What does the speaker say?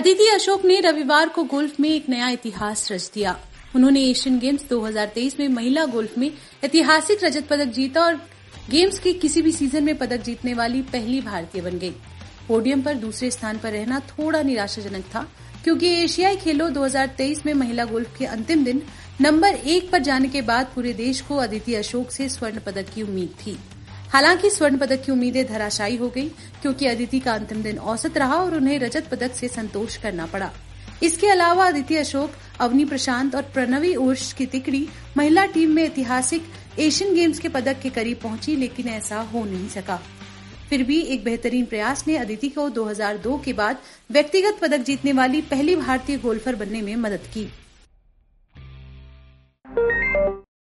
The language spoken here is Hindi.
अदिति अशोक ने रविवार को गोल्फ में एक नया इतिहास रच दिया। उन्होंने एशियन गेम्स 2023 में महिला गोल्फ में ऐतिहासिक रजत पदक जीता और गेम्स के किसी भी सीज़न में पदक जीतने वाली पहली भारतीय बन गई। पोडियम पर दूसरे स्थान पर रहना थोड़ा निराशाजनक था, क्योंकि एशियाई खेलों 2023 में महिला गोल्फ के अंतिम दिन नंबर एक पर जाने के बाद पूरे देश को अदिति अशोक से स्वर्ण पदक की उम्मीद थी। हालाँकि स्वर्ण पदक की उम्मीदें धराशायी हो गई, क्योंकि अदिति का अंतिम दिन औसत रहा और उन्हें रजत पदक से संतोष करना पड़ा। इसके अलावा अदिति अशोक, अवनी प्रशांत और प्रणवी उर्ष की तिकड़ी महिला टीम में ऐतिहासिक एशियन गेम्स के पदक के करीब पहुँची, लेकिन ऐसा हो नहीं सका। फिर भी एक बेहतरीन प्रयास ने अदिति को 2002 के बाद व्यक्तिगत पदक जीतने वाली पहली भारतीय गोल्फर बनने में मदद की।